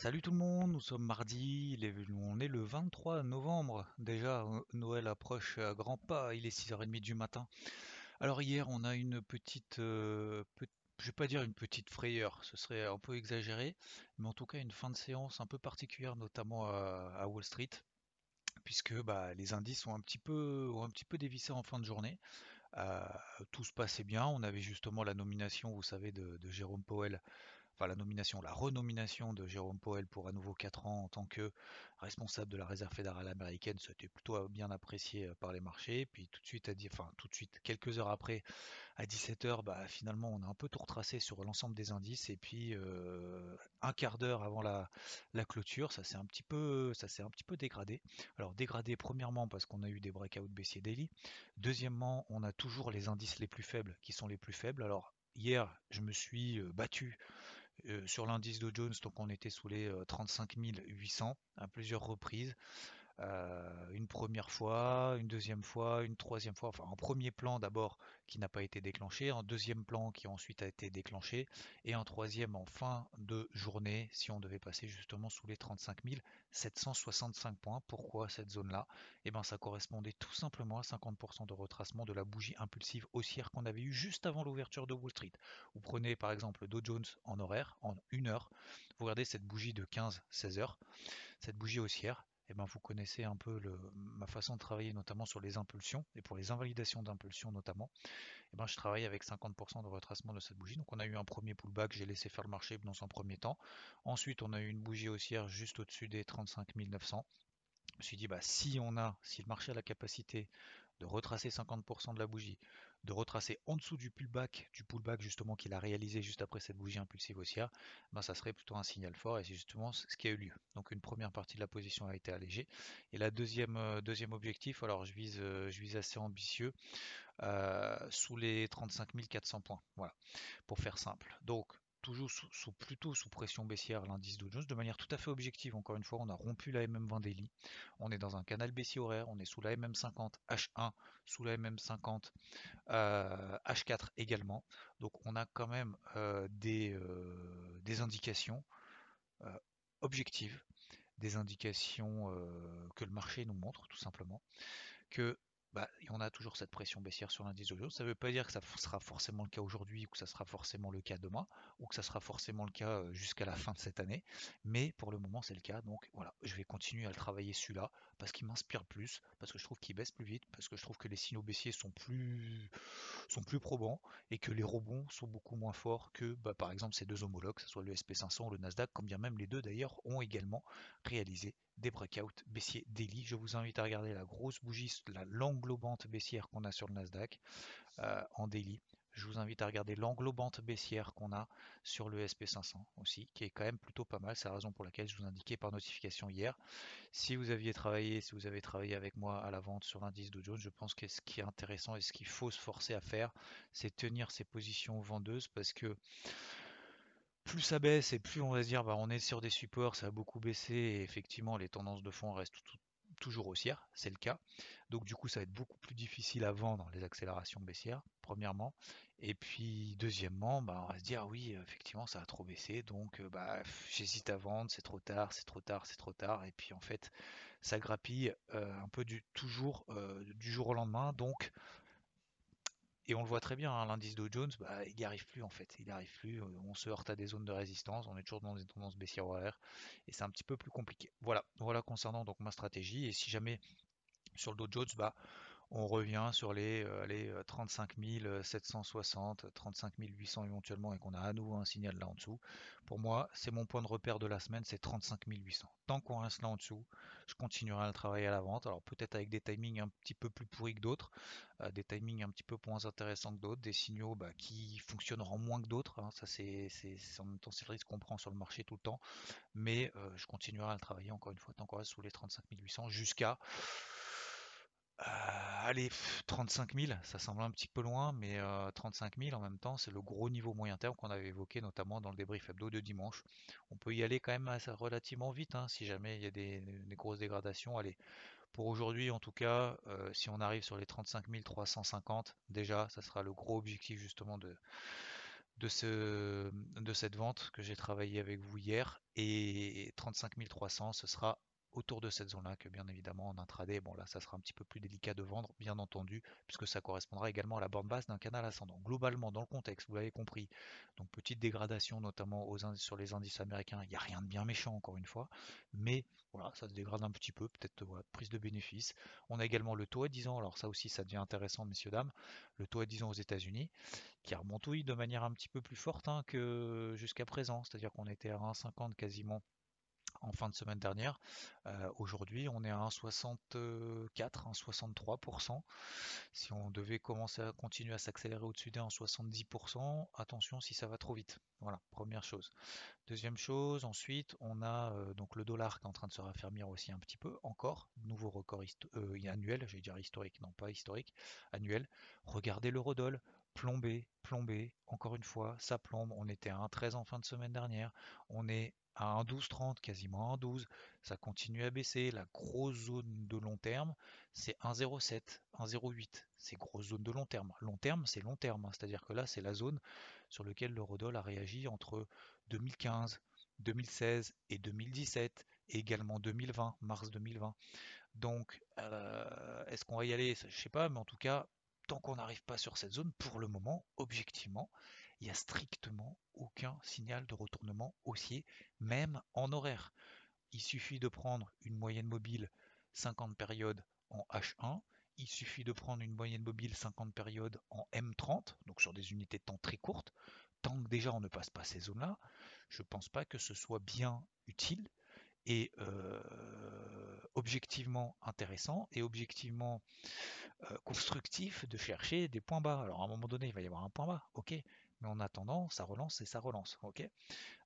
Salut tout le monde, nous sommes mardi, on est le 23 novembre. Déjà, euh, Noël approche à grands pas, il est 6h30 du matin. Alors hier, on a une petite, euh, je vais pas dire une petite frayeur, ce serait un peu exagéré, mais en tout cas une fin de séance un peu particulière, notamment à, Wall Street, puisque bah, les indices ont un petit peu, un petit peu dévissé en fin de journée. Euh, tout se passait bien, on avait justement la nomination, vous savez, de, de Jérôme Powell la nomination, la renomination de Jérôme Powell pour à nouveau 4 ans en tant que responsable de la Réserve fédérale américaine, c'était plutôt bien apprécié euh, par les marchés. Puis tout de suite, à, enfin tout de suite, quelques heures après, à 17h, bah, finalement, on a un peu tout retracé sur l'ensemble des indices. Et puis euh, un quart d'heure avant la, la clôture, ça s'est un petit peu, ça s'est un petit peu dégradé. Alors dégradé premièrement parce qu'on a eu des breakouts baissiers daily. Deuxièmement, on a toujours les indices les plus faibles qui sont les plus faibles. Alors hier, je me suis euh, battu sur l'indice de Jones, donc on était sous les euh, 35 800 à plusieurs reprises. Euh, une première fois, une deuxième fois, une troisième fois, enfin en premier plan d'abord qui n'a pas été déclenché, en deuxième plan qui ensuite a été déclenché, et en troisième en fin de journée si on devait passer justement sous les 35 765 points. Pourquoi cette zone-là? Eh bien ça correspondait tout simplement à 50% de retracement de la bougie impulsive haussière qu'on avait eue juste avant l'ouverture de Wall Street. Vous prenez par exemple le Dow Jones en horaire, en une heure, vous regardez cette bougie de 15-16 heures, cette bougie haussière, eh ben, vous connaissez un peu ma façon de travailler, notamment sur les impulsions, et pour les invalidations d'impulsions notamment, eh ben, je travaille avec 50% de retracement de cette bougie. Donc on a eu un premier pullback, j'ai laissé faire le marché dans un premier temps. Ensuite, on a eu une bougie haussière juste au-dessus des 35 900. Je me suis dit, bah, si on a, si le marché a la capacité de retracer 50% de la bougie, de retracer en dessous du pullback, du pullback justement qu'il a réalisé juste après cette bougie impulsive haussière, ben ça serait plutôt un signal fort et c'est justement ce qui a eu lieu. Donc une première partie de la position a été allégée. Et la deuxième, euh, deuxième objectif, alors je vise, euh, je vise assez ambitieux, euh, sous les 35 400 points. Voilà, pour faire simple. Donc toujours sous, plutôt sous pression baissière l'indice Dow Jones de manière tout à fait objective. Encore une fois, on a rompu la MM20 daily. On est dans un canal baissier horaire, on est sous la MM50 H1, sous la MM50 euh, H4 également. Donc on a quand même euh, des, euh, des indications objectives, des indications que le marché nous montre tout simplement, que bah, on a toujours cette pression baissière sur l'indice Jones. Ça ne veut pas dire que ça sera forcément le cas aujourd'hui ou que ça sera forcément le cas demain ou que ça sera forcément le cas euh, jusqu'à la fin de cette année. Mais pour le moment, c'est le cas. Donc voilà, je vais continuer à le travailler celui-là parce qu'il m'inspire plus, parce que je trouve qu'il baisse plus vite, parce que je trouve que les signaux baissiers sont plus, probants et que les rebonds sont beaucoup moins forts que bah, par exemple ces deux homologues, que ce soit le SP500 ou le Nasdaq, quand bien même les deux d'ailleurs ont également réalisé des breakouts baissiers daily. Je vous invite à regarder la grosse bougie, la l'englobante baissière qu'on a sur le Nasdaq euh, en daily. Je vous invite à regarder l'englobante baissière qu'on a sur le SP500 aussi, qui est quand même plutôt pas mal. C'est la raison pour laquelle je vous indiquais par notification hier. Si vous aviez travaillé, si vous avez travaillé avec moi à la vente sur l'indice Dow Jones, je pense que ce qui est intéressant et ce qu'il faut se forcer à faire, c'est tenir ses positions vendeuses parce que plus ça baisse et plus on va se dire bah, on est sur des supports, ça a beaucoup baissé et effectivement les tendances de fond restent tout- toujours haussières, c'est le cas. Donc du coup ça va être beaucoup plus difficile à vendre les accélérations baissières, premièrement. Et puis deuxièmement, bah, on va se dire oui effectivement ça a trop baissé, donc euh, bah, j'hésite à vendre, c'est trop tard, c'est trop tard, c'est trop tard. Et puis en fait ça grappille euh, un peu du toujours euh, du jour au lendemain. Donc et on le voit très bien, hein, l'indice Dow Jones, bah, il n'y arrive plus en fait. Il n'y arrive plus. On se heurte à des zones de résistance. On est toujours dans des tendances baissières horaires. Et c'est un petit peu plus compliqué. Voilà, voilà concernant donc ma stratégie. Et si jamais sur le Dow Jones, bah, on revient sur les, euh, les 35 760, 35 800 éventuellement et qu'on a à nouveau un signal là en dessous, pour moi, c'est mon point de repère de la semaine, c'est 35 800. Tant qu'on reste là en dessous, je continuerai à le travailler à la vente. Alors peut-être avec des timings un petit peu plus pourris que d'autres, euh, des timings un petit peu moins intéressants que d'autres, des signaux bah, qui fonctionneront moins que d'autres. Hein. Ça, c'est en même temps c'est le risque qu'on prend sur le marché tout le temps. Mais euh, je continuerai à le travailler encore une fois tant qu'on reste sous les 35 800 jusqu'à allez, 35 000, ça semble un petit peu loin, mais 35 euh, 000 en même temps, c'est le gros niveau moyen terme qu'on avait évoqué notamment dans le débrief hebdo de dimanche. On peut y aller quand même relativement vite hein, si jamais il y a des, grosses dégradations. Allez, pour aujourd'hui en tout cas, euh, si on arrive sur les 35 350, déjà, ça sera le gros objectif justement de, de cette vente que j'ai travaillé avec vous hier. Et 35 300, ce sera autour de cette zone-là que bien évidemment en intraday, bon là ça sera un petit peu plus délicat de vendre, bien entendu, puisque ça correspondra également à la borne basse d'un canal ascendant. Globalement, dans le contexte, vous l'avez compris, donc petite dégradation notamment sur les indices américains, il n'y a rien de bien méchant encore une fois, mais voilà, ça se dégrade un petit peu, peut-être prise de bénéfice. On a également le taux à 10 ans, alors ça aussi ça devient intéressant messieurs dames, le taux à 10 ans aux États-Unis, qui remontouille de manière un petit peu plus forte hein, que jusqu'à présent, c'est-à-dire qu'on était à 1,50 quasiment en fin de semaine dernière. Euh, aujourd'hui, on est à 1,64, 1,63%. Si on devait commencer à continuer à s'accélérer au-dessus des 1,70%, attention si ça va trop vite. Voilà, première chose. Deuxième chose, ensuite, on a euh, donc le dollar qui est en train de se raffermir aussi un petit peu, encore, nouveau record euh, annuel, je vais dire historique, non pas historique, annuel. Regardez l'eurodoll, plombé, plombé, encore une fois, ça plombe. On était à 1,13 en fin de semaine dernière, on est à 1,1230, quasiment 1,12. Ça continue à baisser. La grosse zone de long terme, c'est 1,07, 1,08. C'est grosse zone de long terme. Long terme, c'est long terme. Hein. C'est-à-dire que là, c'est la zone sur laquelle l'eurodoll a réagi entre 2015, 2016 et 2017, et également 2020, mars 2020. Donc, euh, est-ce qu'on va y aller? Je ne sais pas, mais en tout cas, tant qu'on n'arrive pas sur cette zone, pour le moment, objectivement, il n'y a strictement aucun signal de retournement haussier, même en horaire. Il suffit de prendre une moyenne mobile 50 périodes en H1, il suffit de prendre une moyenne mobile 50 périodes en M30, donc sur des unités de temps très courtes. Tant que déjà on ne passe pas ces zones-là, je ne pense pas que ce soit bien utile et euh, objectivement intéressant et objectivement euh, constructif de chercher des points bas. Alors à un moment donné, il va y avoir un point bas, ok, mais en attendant, ça relance et ça relance.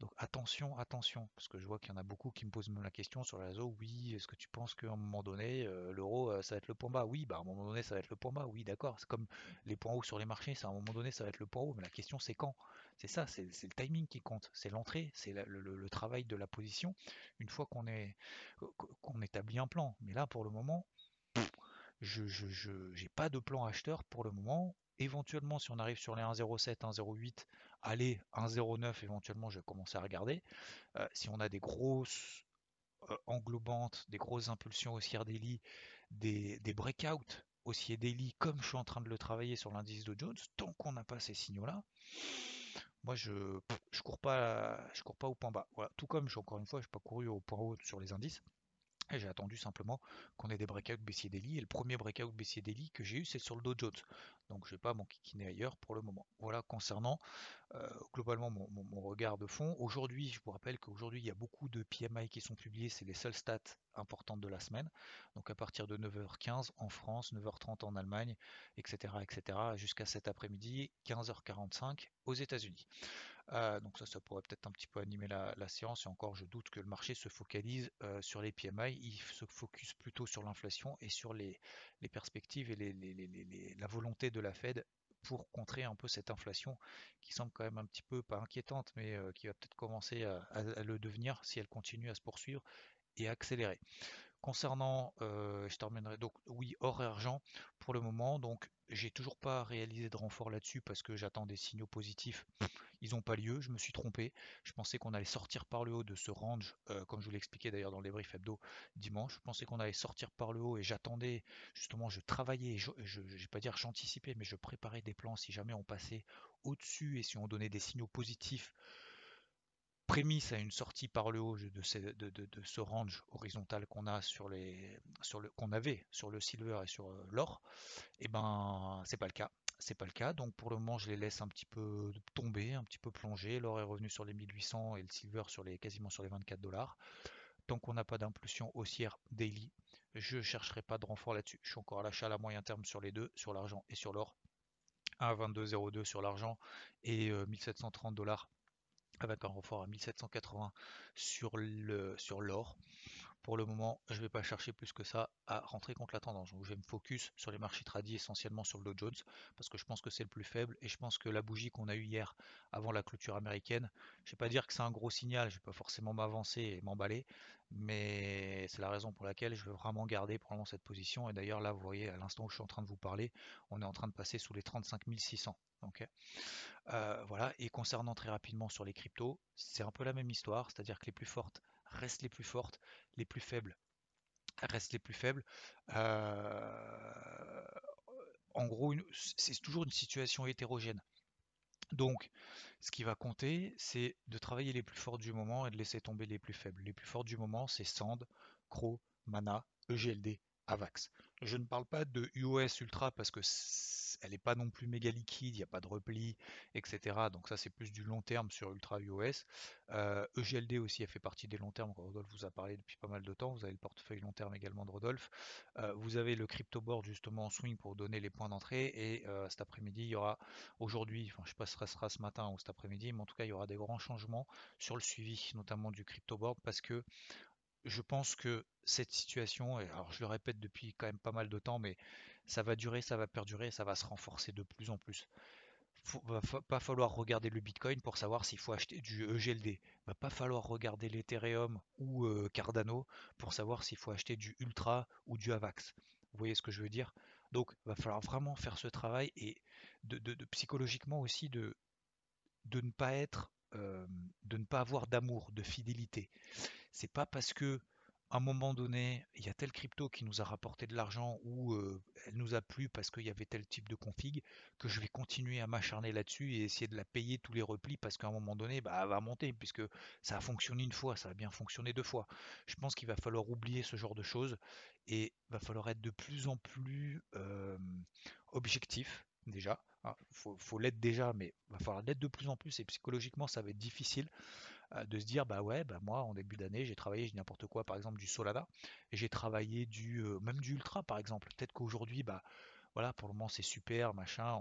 Donc attention, attention, parce que je vois qu'il y en a beaucoup qui me posent même la question sur le réseau. Oui, est-ce que tu penses qu'à un moment donné, euh, l'euro, euh, ça va être le point bas? Oui, bah à un moment donné, ça va être le point bas. Oui, d'accord. C'est comme les points hauts sur les marchés, ça à un moment donné, ça va être le point haut. Mais la question, c'est quand? C'est ça, c'est le timing qui compte. C'est l'entrée, c'est le, travail de la position. Une fois qu'on est qu'on établit un plan. Mais là, pour le moment, je n'ai pas de plan acheteur pour le moment. Éventuellement, si on arrive sur les 1,07, 1,08, allez, 1,09 éventuellement, je vais commencer à regarder. Euh, si on a des grosses euh, englobantes, des grosses impulsions haussières daily, des, breakouts haussiers daily, comme je suis en train de le travailler sur l'indice de Jones, tant qu'on n'a pas ces signaux-là, moi je je cours pas je cours pas au point bas. Tout comme encore une fois, je n'ai pas couru au point haut sur les indices. Et j'ai attendu simplement qu'on ait des breakouts baissier daily. Et le premier breakout baissier daily que j'ai eu, c'est sur le Dow Jones. Donc je vais pas m'enquiquiner ailleurs pour le moment. Voilà concernant euh, globalement mon, regard de fond. Aujourd'hui, je vous rappelle qu'aujourd'hui, il y a beaucoup de PMI qui sont publiés. C'est les seules stats importantes de la semaine. Donc à partir de 9h15 en France, 9h30 en Allemagne, etc. etc. jusqu'à cet après-midi, 15h45 aux États-Unis. Euh, donc ça, ça pourrait peut-être un petit peu animer la, séance. Et encore, je doute que le marché se focalise euh, sur les PMI. Il se focus plutôt sur l'inflation et sur les, perspectives et la volonté de la Fed pour contrer un peu cette inflation qui semble quand même un petit peu pas inquiétante, mais euh, qui va peut-être commencer à, le devenir si elle continue à se poursuivre et à accélérer. Concernant, je terminerai donc oui hors argent pour le moment, donc j'ai toujours pas réalisé de renfort là-dessus parce que j'attends des signaux positifs ils n'ont pas lieu, je me suis trompé. Je pensais qu'on allait sortir par le haut de ce range, euh, comme je vous l'expliquais d'ailleurs dans les briefs hebdo dimanche. Je pensais qu'on allait sortir par le haut et j'attendais, justement, je travaillais, je, ne vais pas dire j'anticipais, mais je préparais des plans si jamais on passait au-dessus et si on donnait des signaux positifs prémisse à une sortie par le haut de, ce range horizontal qu'on a sur les sur le qu'on avait sur le silver et sur euh, l'or, et eh ben c'est pas le cas. C'est pas le cas, donc pour le moment je les laisse un petit peu tomber, un petit peu plonger. L'or est revenu sur les 1800 et le silver sur les quasiment sur les 24 dollars. Tant qu'on n'a pas d'impulsion haussière daily, je ne chercherai pas de renfort là-dessus. Je suis encore à l'achat à moyen terme sur les deux, sur l'argent et sur l'or. 1,2202 sur l'argent et 1730 euh, dollars avec un renfort à 1780 sur le sur l'or. Pour le moment, je ne vais pas chercher plus que ça à rentrer contre la tendance. Donc je vais me focus sur les marchés tradis, essentiellement sur le Dow Jones, parce que je pense que c'est le plus faible. Et je pense que la bougie qu'on a eue hier avant la clôture américaine, je ne vais pas dire que c'est un gros signal, je ne vais pas forcément m'avancer et m'emballer, mais c'est la raison pour laquelle je veux vraiment garder probablement cette position. Et d'ailleurs là, vous voyez, à l'instant où je suis en train de vous parler, on est en train de passer sous les 35 600. Euh, voilà, et concernant très rapidement sur les cryptos, c'est un peu la même histoire, c'est-à-dire que les plus fortes restent les plus fortes, les plus faibles restent les plus faibles. Euh, en gros, c'est toujours une situation hétérogène. Donc, ce qui va compter, c'est de travailler les plus fortes du moment et de laisser tomber les plus faibles. Les plus fortes du moment, c'est Sand, Crow, Mana, EGLD, AVAX. Je ne parle pas de UOS Ultra parce que elle n'est pas non plus méga liquide, il n'y a pas de repli, etc. Donc ça c'est plus du long terme sur Ultra UOS. EGLD euh, e aussi a fait partie des long termes, Rodolphe vous a parlé depuis pas mal de temps, vous avez le portefeuille long terme également de Rodolphe. Euh, vous avez le crypto board justement en swing pour donner les points d'entrée et euh, cet après-midi il y aura aujourd'hui, enfin je sais pas si ce sera ce matin ou cet après-midi, mais en tout cas il y aura des grands changements sur le suivi notamment du crypto board parce que je pense que cette situation, alors je le répète depuis quand même pas mal de temps, mais ça va durer, ça va perdurer, ça va se renforcer de plus en plus. Il va pas falloir regarder le Bitcoin pour savoir s'il faut acheter du EGLD. Va pas falloir regarder l'Ethereum ou euh, Cardano pour savoir s'il faut acheter du Ultra ou du Avax. Vous voyez ce que je veux dire? Donc, va falloir vraiment faire ce travail et psychologiquement aussi de, de ne pas être, euh, de ne pas avoir d'amour, de fidélité. C'est pas parce que un moment donné, il y a tel crypto qui nous a rapporté de l'argent ou elle nous a plu parce qu'il y avait tel type de config que je vais continuer à m'acharner là-dessus et essayer de la payer tous les replis parce qu'à un moment donné, bah, elle va monter puisque ça a fonctionné une fois, ça a bien fonctionné deux fois. Je pense qu'il va falloir oublier ce genre de choses et va falloir être de plus en plus objectif déjà. Il hein. faut, faut l'être déjà, mais il va falloir l'être de plus en plus et psychologiquement ça va être difficile de se dire bah ouais bah moi en début d'année j'ai travaillé n'importe quoi par exemple du Solana j'ai travaillé du euh, même du Ultra par exemple peut-être qu'aujourd'hui bah voilà pour le moment c'est super machin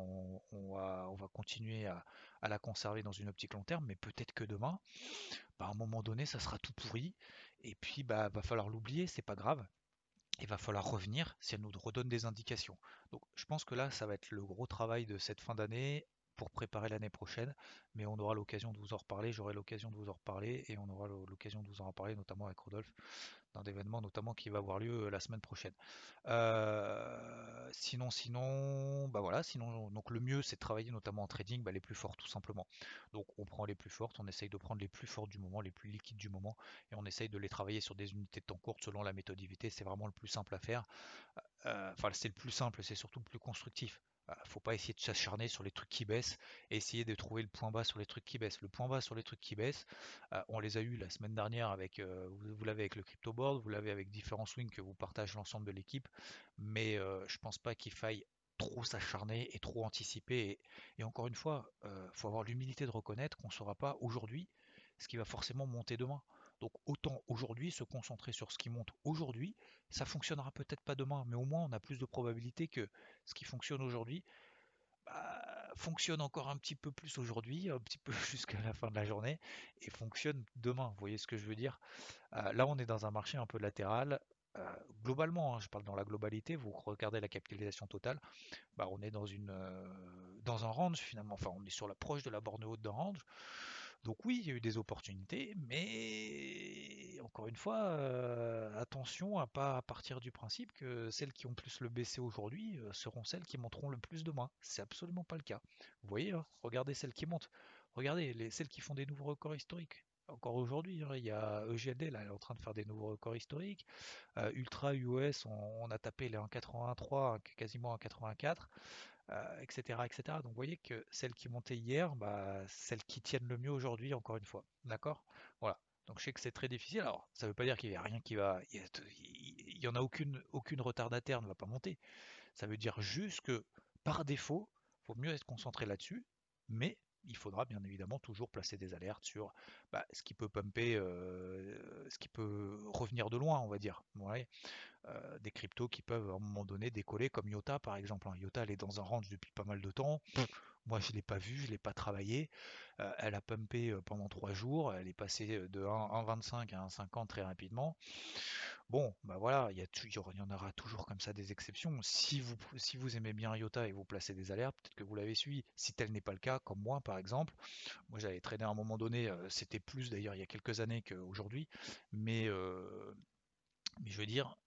on, va, on va continuer à, la conserver dans une optique long terme mais peut-être que demain bah, à un moment donné ça sera tout pourri et puis bah va falloir l'oublier c'est pas grave il va falloir revenir si elle nous redonne des indications. Donc je pense que là, ça va être le gros travail de cette fin d'année pour préparer l'année prochaine, mais on aura l'occasion de vous en reparler, j'aurai l'occasion de vous en reparler et on aura l'occasion de vous en reparler notamment avec Rodolphe d'un événement notamment qui va avoir lieu euh, la semaine prochaine. Euh, sinon, sinon, bah voilà, sinon donc le mieux c'est de travailler notamment en trading bah, les plus forts tout simplement. Donc on prend les plus fortes, on essaye de prendre les plus fortes du moment, les plus liquides du moment, et on essaye de les travailler sur des unités de temps courtes selon la méthode c'est vraiment le plus simple à faire. Euh, enfin c'est le plus simple, c'est surtout le plus constructif. Bah, faut pas essayer de s'acharner sur les trucs qui baissent et essayer de trouver le point bas sur les trucs qui baissent. Le point bas sur les trucs qui baissent, euh, on les a eu la semaine dernière avec, euh, vous, l'avez avec le crypto board, vous l'avez avec différents swings que vous partagez l'ensemble de l'équipe, mais euh, je pense pas qu'il faille trop s'acharner et trop anticiper. Et, encore une fois, il faut avoir l'humilité de reconnaître qu'on ne saura pas aujourd'hui ce qui va forcément monter demain. Donc autant aujourd'hui se concentrer sur ce qui monte aujourd'hui. Ça fonctionnera peut-être pas demain, mais au moins on a plus de probabilité que ce qui fonctionne aujourd'hui bah, fonctionne encore un petit peu plus aujourd'hui, un petit peu jusqu'à la fin de la journée, et fonctionne demain. Vous voyez ce que je veux dire? Euh, Là on est dans un marché un peu latéral. Euh, globalement, hein, je parle dans la globalité, vous regardez la capitalisation totale, bah, on est dans, euh, dans un range finalement, enfin on est sur l'approche de la borne haute d'un range. Donc oui, il y a eu des opportunités, mais encore une fois, euh, attention à pas partir du principe que celles qui ont plus le baissé aujourd'hui euh, seront celles qui monteront le plus demain. C'est absolument pas le cas. Vous voyez, hein, regardez celles qui montent. Regardez les, celles qui font des nouveaux records historiques. Encore aujourd'hui, hein, il y a EGLD là, elle est en train de faire des nouveaux records historiques. Euh, Ultra US, on, a tapé les 1,83, quasiment 1,84. Etc., etc. Donc vous voyez que celles qui montaient hier, bah, celles qui tiennent le mieux aujourd'hui, encore une fois. D'accord? Voilà. Donc je sais que c'est très difficile. Alors, ça ne veut pas dire qu'il n'y a rien qui va. Il n'y en a aucune, aucune retardataire ne va pas monter. Ça veut dire juste que par défaut, il faut mieux être concentré là-dessus, mais il faudra bien évidemment toujours placer des alertes sur bah, ce qui peut pumper, euh, ce qui peut revenir de loin, on va dire. Euh, des cryptos qui peuvent à un moment donné décoller, comme IOTA par exemple. Hein. IOTA elle est dans un range depuis pas mal de temps. Moi je ne l'ai pas vu, je ne l'ai pas travaillé. Euh, elle a pumpé pendant trois jours, elle est passée de 1,25 à 1,50 très rapidement. Bon, bah voilà, il y, y en aura toujours comme ça des exceptions. Si vous, si vous aimez bien IOTA et vous placez des alertes, peut-être que vous l'avez suivi. Si tel n'est pas le cas, comme moi par exemple, moi j'avais traîné à un moment donné, euh, c'était plus d'ailleurs il y a quelques années qu'aujourd'hui, mais, euh, mais je veux dire,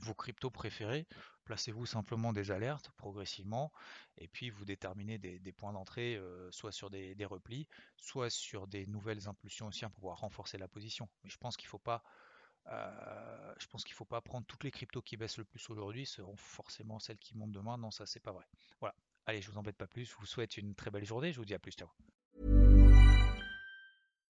vos cryptos préférés, placez-vous simplement des alertes progressivement et puis vous déterminez des, points d'entrée euh, soit sur des, replis, soit sur des nouvelles impulsions aussi pour pouvoir renforcer la position. Mais je pense qu'il ne faut pas euh, je pense qu'il ne faut pas prendre toutes les cryptos qui baissent le plus aujourd'hui, seront forcément celles qui montent demain. Non, ça c'est pas vrai. Voilà. Allez, je vous embête pas plus. Je vous souhaite une très belle journée. Je vous dis à plus. Ciao.